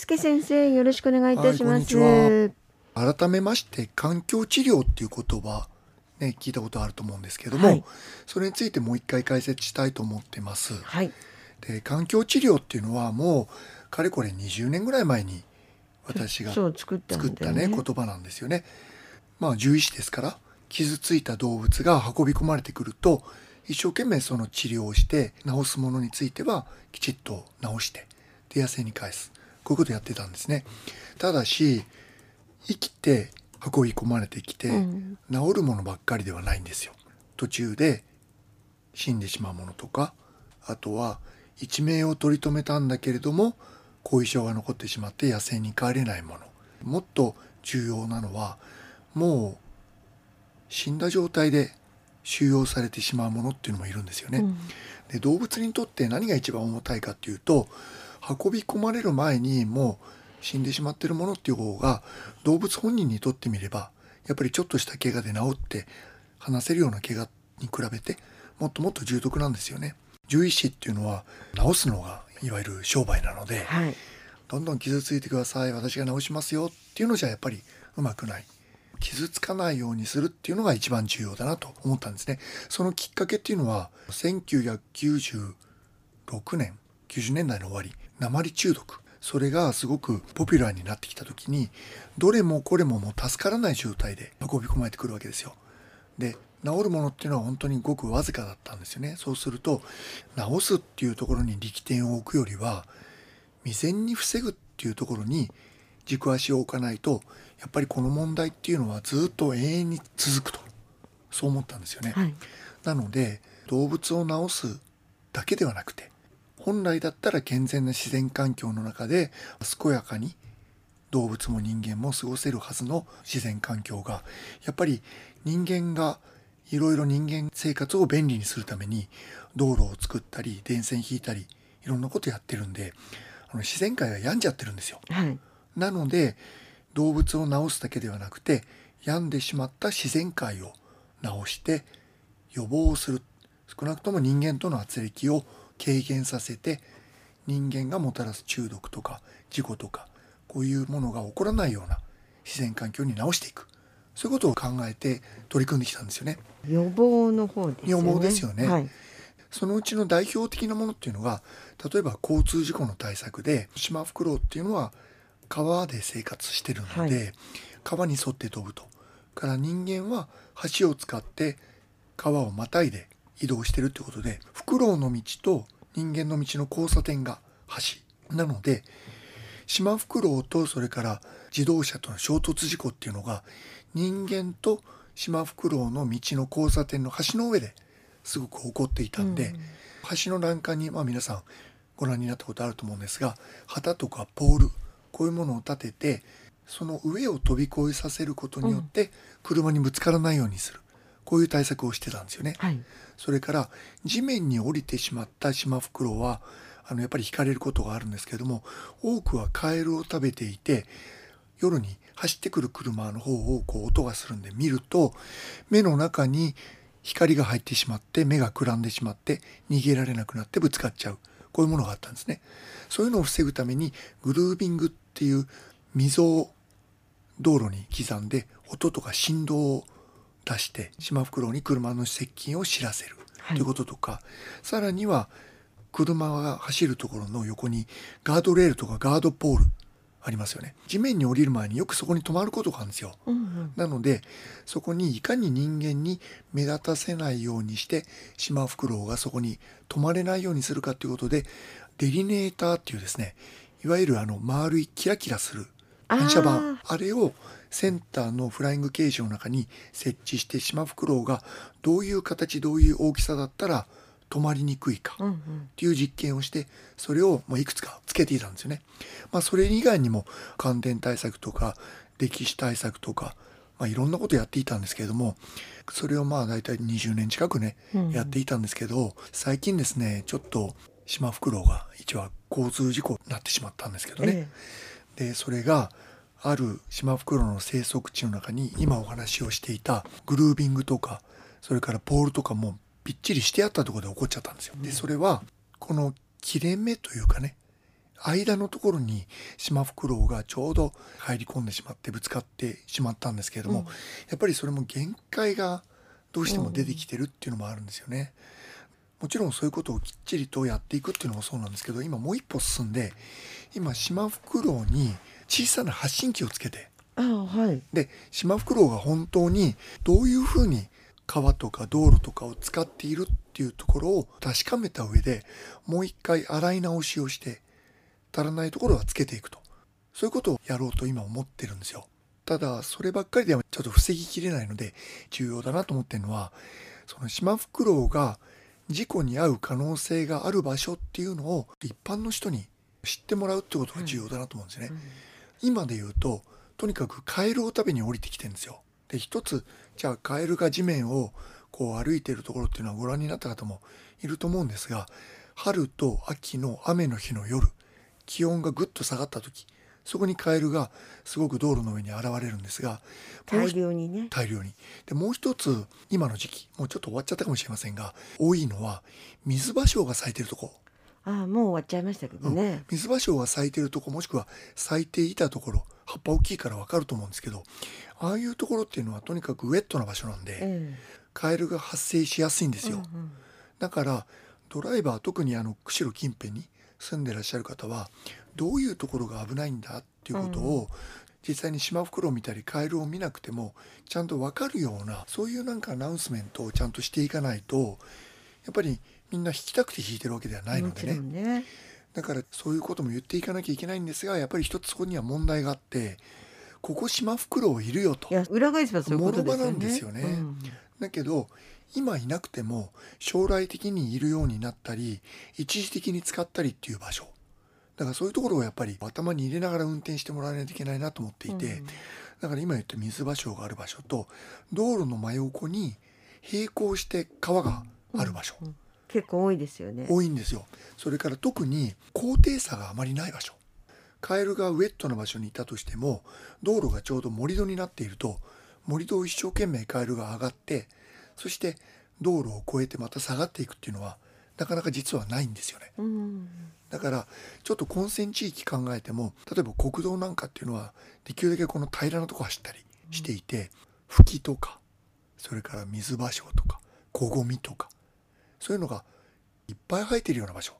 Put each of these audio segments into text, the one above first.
介先生よろしくお願いいたします、はい改めまして環境治療っていう言葉ね聞いたことあると思うんですけども、はい。それについてもう一回解説したいと思ってます。はい。で環境治療っていうのはもうかれこれ20年ぐらい前に私が作ったね言葉なんですよね。まあ獣医師ですから傷ついた動物が運び込まれてくると一生懸命その治療をして治すものについてはきちっと治してで野生に返すこういうことやってたんですね。ただし生きて運び込まれてきて、うん治るものばっかりではないんですよ。途中で死んでしまうものとかあとは一命を取り留めたんだけれども後遺症が残ってしまって野生に帰れないものもっと重要なのはもう死んだ状態で収容されてしまうものっていうのもいるんですよね。うんで動物にとって何が一番重たいかっていうと運び込まれる前にもう死んでしまってるものっていう方が動物本人にとってみればやっぱりちょっとした怪我で治って話せるような怪我に比べてもっともっと重篤なんですよね。獣医師っていうのは治すのがいわゆる商売なのではい。どんどん傷ついてください私が治しますよっていうのじゃやっぱりうまくない。傷つかないようにするっていうのが一番重要だなと思ったんですね。そのきっかけっていうのは1996年90年代の終わり鉛中毒。それがすごくポピュラーになってきた時にどれもこれももう助からない状態で運び込まれてくるわけですよ。で治るものっていうのは本当にごくわずかだったんですよね。そうすると治すっていうところに力点を置くよりは未然に防ぐっていうところに軸足を置かないとやっぱりこの問題っていうのはずっと永遠に続くと。そう思ったんですよね。はい。なので動物を治すだけではなくて本来だったら健全な自然環境の中で健やかに動物も人間も過ごせるはずの自然環境がやっぱり人間がいろいろ人間生活を便利にするために道路を作ったり電線引いたりいろんなことやってるんであの自然界が病んじゃってるんですよ。はいなので動物を治すだけではなくて病んでしまった自然界を治して予防をする少なくとも人間との圧力を軽減させて人間がもたらす中毒とか事故とかこういうものが起こらないような自然環境に直していく。そういうことを考えて取り組んできたんですよね。予防の方ですよね。予防ですよね。はい。そのうちの代表的なものっていうのが例えば交通事故の対策でシマフクロウっていうのは川で生活してるので、はい。川に沿って飛ぶと。から人間は橋を使って川をまたいで移動してるってことでフクロウの道と人間の道の交差点が橋なのでシマフクロウとそれから自動車との衝突事故っていうのが人間とシマフクロウの道の交差点の橋の上ですごく起こっていたんで、橋の欄干に、まあ、皆さんご覧になったことあると思うんですが旗とかポールこういうものを立ててその上を飛び越えさせることによって車にぶつからないようにするこういう対策をしてたんですよね。はいそれから地面に降りてしまったシマフクロウはあのやっぱり引かれることがあるんですけれども多くはカエルを食べていて夜に走ってくる車の方をこう音がするんで見ると目の中に光が入ってしまって目がくらんでしまって逃げられなくなってぶつかっちゃうこういうものがあったんですね。そういうのを防ぐためにグルービングっていう溝を道路に刻んで音とか振動を出してシマフクロウに車の接近を知らせるはい。ということとか、さらには車が走るところの横にガードレールとかガードポールありますよね。地面に降りる前によくそこに止まることがあるんですよ。うんうん。なのでそこにいかに人間に目立たせないようにしてシマフクロウがそこに止まれないようにするかということでデリネーターっていうですねいわゆるあの丸いキラキラする反射板ああれをセンターのフライングケージの中に設置してシマフクロウがどういう形どういう大きさだったら止まりにくいかっていう実験をしてそれをもういくつかつけていたんですよね。まあ、それ以外にも感電対策とか歴史対策とか、まあ、いろんなことやっていたんですけれどもそれをまあ大体20年近くねうんやっていたんですけど最近ですねちょっとシマフクロウが一応交通事故になってしまったんですけどね。えでそれがあるシマフクロウの生息地の中に今お話をしていたグルービングとかそれからポールとかもぴっちりしてあったところで起こっちゃったんですよ。でそれはこの切れ目というかね間のところにシマフクロウがちょうど入り込んでしまってぶつかってしまったんですけれども、うんやっぱりそれも限界がどうしても出てきてるっていうのもあるんですよね。もちろんそういうことをきっちりとやっていくっていうのもそうなんですけど今もう一歩進んで今シマフクロウに小さな発信機をつけて。あはい。でシマフクロウが本当にどういうふうに川とか道路とかを使っているっていうところを確かめた上でもう一回洗い直しをして足らないところはつけていくと。そういうことをやろうと今思ってるんですよ。ただそればっかりではちょっと防ぎきれないので重要だなと思ってるのはそのシマフクロウが事故に遭う可能性がある場所っていうのを一般の人に知ってもらうってことが重要だなと思うんですね、今で言うととにかくカエルを食べに降りてきてるんですよ。で一つじゃあカエルが地面をこう歩いてるところっていうのはご覧になった方もいると思うんですが春と秋の雨の日の夜気温がぐっと下がった時そこにカエルがすごく道路の上に現れるんですが大一量にね。大量に。でもう一つ今の時期もうちょっと終わっちゃったかもしれませんが多いのは水芭蕉が咲いてるとこあもう終わっちゃいましたけどね。水芭蕉が咲いてるとこもしくは咲いていたところ葉っぱ大きいから分かると思うんですけどああいうところっていうのはとにかくウェットな場所なんで、えカエルが発生しやすいんですえよ、だからドライバー特にあの釧路近辺に住んでらっしゃる方はどういうところが危ないんだっていうことを、実際にシマフクロウを見たりカエルを見なくてもちゃんと分かるようなそういうなんかアナウンスメントをちゃんとしていかないとやっぱりみんな引きたくて引いてるわけではないのでね。ね。だからそういうことも言っていかなきゃいけないんですがやっぱり一つそこには問題があってここシマフクロウいるよと。いや裏返せばそういうことですよね。なんですよね。うん。だけど今いなくても将来的にいるようになったり一時的に使ったりっていう場所。だからそういうところをやっぱり頭に入れながら運転してもらわないといけないなと思っていて、うん。だから今言った水場所がある場所と道路の真横に並行して川がある場所、うん結構多いですよね。多いんですよ。それから特に高低差があまりない場所。カエルがウェットな場所にいたとしても道路がちょうど盛り土になっていると盛り土を一生懸命カエルが上がってそして道路を越えてまた下がっていくっていうのはなかなか実はないんですよね。うん。だからちょっと混戦地域考えても例えば国道なんかっていうのはできるだけこの平らなとこ走ったりしていて吹きとかそれから水場所とか小ごみとかそういうのがいっぱい生えてるような場所。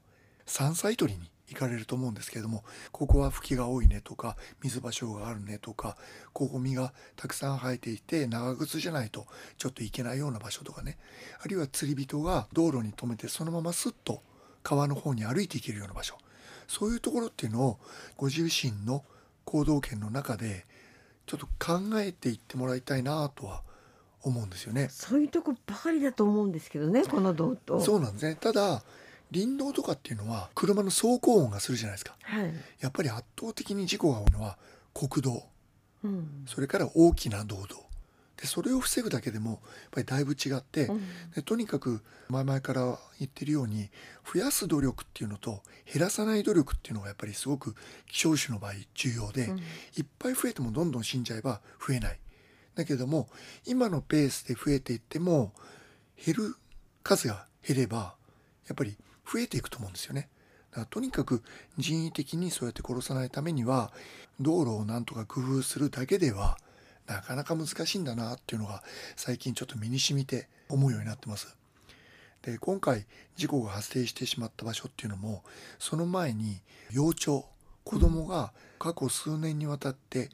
山菜採りに行かれると思うんですけれどもここは吹きが多いねとか水場所があるねとか小ごみがたくさん生えていて長靴じゃないとちょっと行けないような場所とかね。あるいは釣り人が道路に止めてそのまますっと川の方に歩いていけるような場所。そういうところっていうのをご自身の行動圏の中でちょっと考えていってもらいたいなとは思うんですよね。そういうとこばかりだと思うんですけどねこの道と。そうなんですねただ林道とかっていうのは車の走行音がするじゃないですかはい。やっぱり圧倒的に事故が多いのは国道うん。それから大きな道路でそれを防ぐだけでもやっぱりだいぶ違って、うんでとにかく前々から言ってるように増やす努力っていうのと減らさない努力っていうのがやっぱりすごく希少種の場合重要で、うんいっぱい増えてもどんどん死んじゃえば増えないだけども今のペースで増えていっても減る数が減ればやっぱり増えていくと思うんですよね。だからとにかく人為的にそうやって殺さないためには道路をなんとか工夫するだけではなかなか難しいんだなっていうのが最近ちょっと身に染みて思うようになってます。で今回事故が発生してしまった場所っていうのもその前に幼鳥子供が過去数年にわたって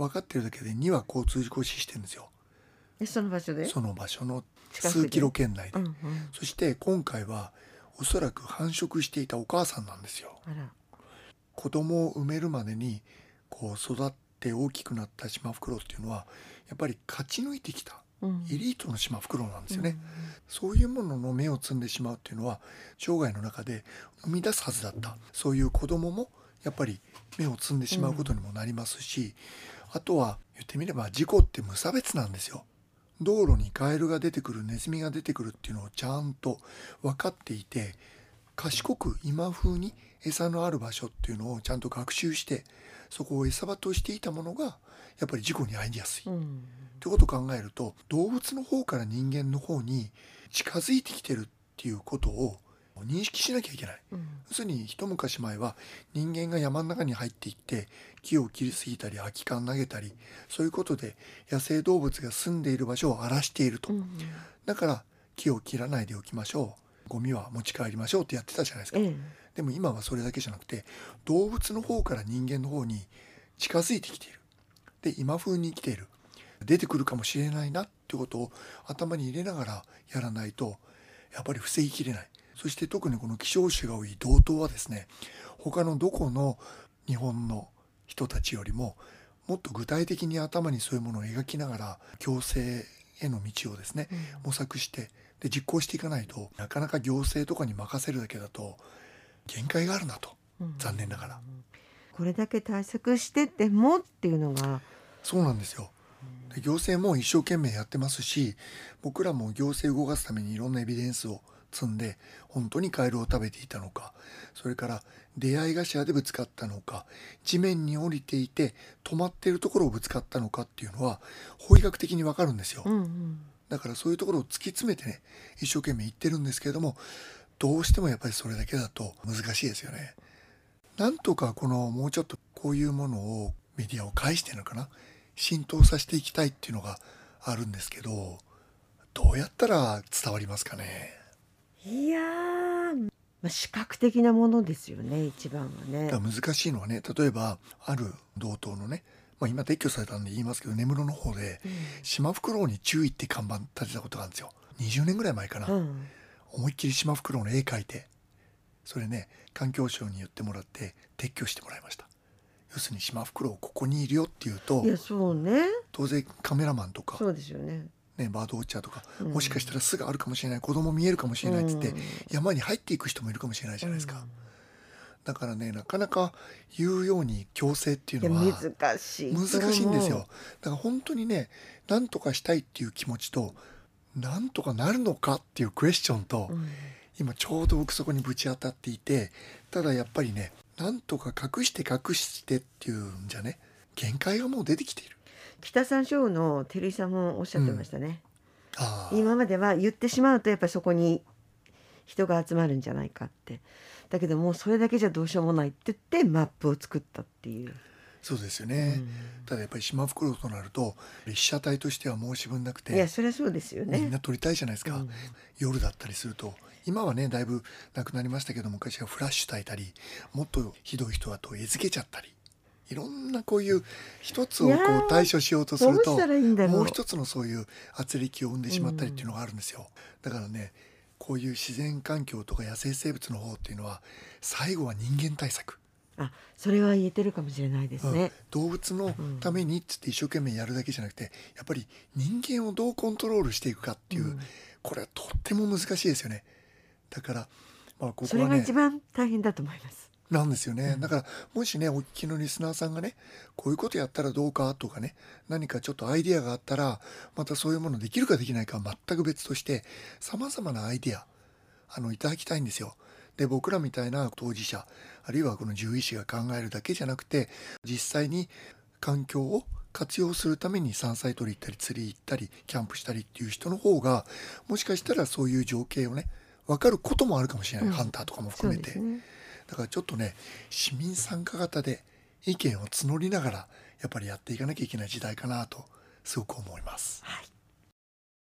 分かってるだけで2羽交通事故死してるんですよ。えその場所で？その場所の数キロ圏内で、うんうん。そして今回はおそらく繁殖していたお母さんなんですよ。子供を産めるまでにこう育って大きくなったシマフクロウっていうのはやっぱり勝ち抜いてきたうん。エリートのシマフクロウなんですよね、そういうものの芽を摘んでしまうっていうのは生涯の中で生み出すはずだった。そういう子供もやっぱり芽を摘んでしまうことにもなりますし、あとは言ってみれば事故って無差別なんですよ道路にカエルが出てくるネズミが出てくるっていうのをちゃんと分かっていて賢く今風に餌のある場所っていうのをちゃんと学習してそこを餌場としていたものがやっぱり事故に遭いやすい。うん。ってことを考えると動物の方から人間の方に近づいてきてるっていうことを認識しなきゃいけない。うん。要するに一昔前は人間が山の中に入っていって木を切りすぎたり空き缶投げたりそういうことで野生動物が住んでいる場所を荒らしていると、うんだから木を切らないでおきましょう。ゴミは持ち帰りましょうってやってたじゃないですか、ええ。でも今はそれだけじゃなくて動物の方から人間の方に近づいてきている。で今風に生きている。出てくるかもしれないなってことを頭に入れながらやらないとやっぱり防ぎきれないそして特にこの希少種が多い道東はですね他のどこの日本の人たちよりももっと具体的に頭にそういうものを描きながら共生への道をですね模索してで実行していかないとなかなか行政とかに任せるだけだと限界があるなとうん。残念ながら。これだけ対策しててもっていうのが。そうなんですよ。で行政も一生懸命やってますし僕らも行政を動かすためにいろんなエビデンスを積んで本当にカエルを食べていたのかそれから出会い頭でぶつかったのか地面に降りていて止まっているところをぶつかったのかっていうのは法医学的にわかるんですよ。うんうんだからそういうところを突き詰めてね一生懸命言ってるんですけれどもどうしてもやっぱりそれだけだと難しいですよね。なんとかこのもうちょっとこういうものをメディアを介してるのかな浸透させていきたいっていうのがあるんですけどどうやったら伝わりますかね？いやー、まあ、視覚的なものですよね一番はね。難しいのはね例えばある道東のね、まあ、今撤去されたんで言いますけど根室の方でシマフクロウに注意って看板立てたことがあるんですよ。20年ぐらい前かな、うん。思いっきりシマフクロウの絵描いてそれね環境省に言ってもらって撤去してもらいました。要するにシマフクロウここにいるよっていうといやそうね。当然カメラマンとか、そうですよねね、バードウォッチャーとか、うん。もしかしたら巣があるかもしれない子供見えるかもしれないっつって、うん。山に入っていく人もいるかもしれないじゃないですか、だからねなかなか言うように強制っていうのは難しい。難しいんですよ。だから本当にね何とかしたいっていう気持ちと何とかなるのかっていうクエスチョンと、う、うん。今ちょうど僕そこにぶち当たっていてただやっぱりねなんとか隠して隠してっていうんじゃね限界がもう出てきている北山椒の照井さんもおっしゃってましたね、ああ今までは言ってしまうとやっぱりそこに人が集まるんじゃないかって。だけどもうそれだけじゃどうしようもないって言ってマップを作ったっていう、そうですよね、うん。ただやっぱり島袋となると被写体としては申し分なくいやてそれはそうですよね。みんな撮りたいじゃないですか、うん。夜だったりすると。今はねだいぶなくなりましたけど昔はフラッシュ焚いたりもっとひどい人だと餌付けちゃったりいろんなこういう一つをこう対処しようとするともう一つのそういう圧力を生んでしまったりっていうのがあるんですよ、だからねこういう自然環境とか野生生物の方っていうのは最後は人間対策、あそれは言えてるかもしれないですうん。ね、動物のためにっつって一生懸命やるだけじゃなくてやっぱり人間をどうコントロールしていくかっていう、うん。これはとっても難しいですよね。だからまあこそれこはねが一番大変だと思いますなんですよね、だからもしねお聞きのリスナーさんがねこういうことやったらどうかとかね何かちょっとアイディアがあったらまたそういうものできるかできないかは全く別としてさまざまなアイディアあのいただきたいんですよ。で僕らみたいな当事者あるいはこの獣医師が考えるだけじゃなくて実際に環境を活用するために山菜採り行ったり釣り行ったりキャンプしたりっていう人の方がもしかしたらそういう情景をね分かることもあるかもしれない、うん。ハンターとかもそ含めて。うですねだからちょっとね市民参加型で意見を募りながらやっぱりやっていかなきゃいけない時代かなとすごく思います。はい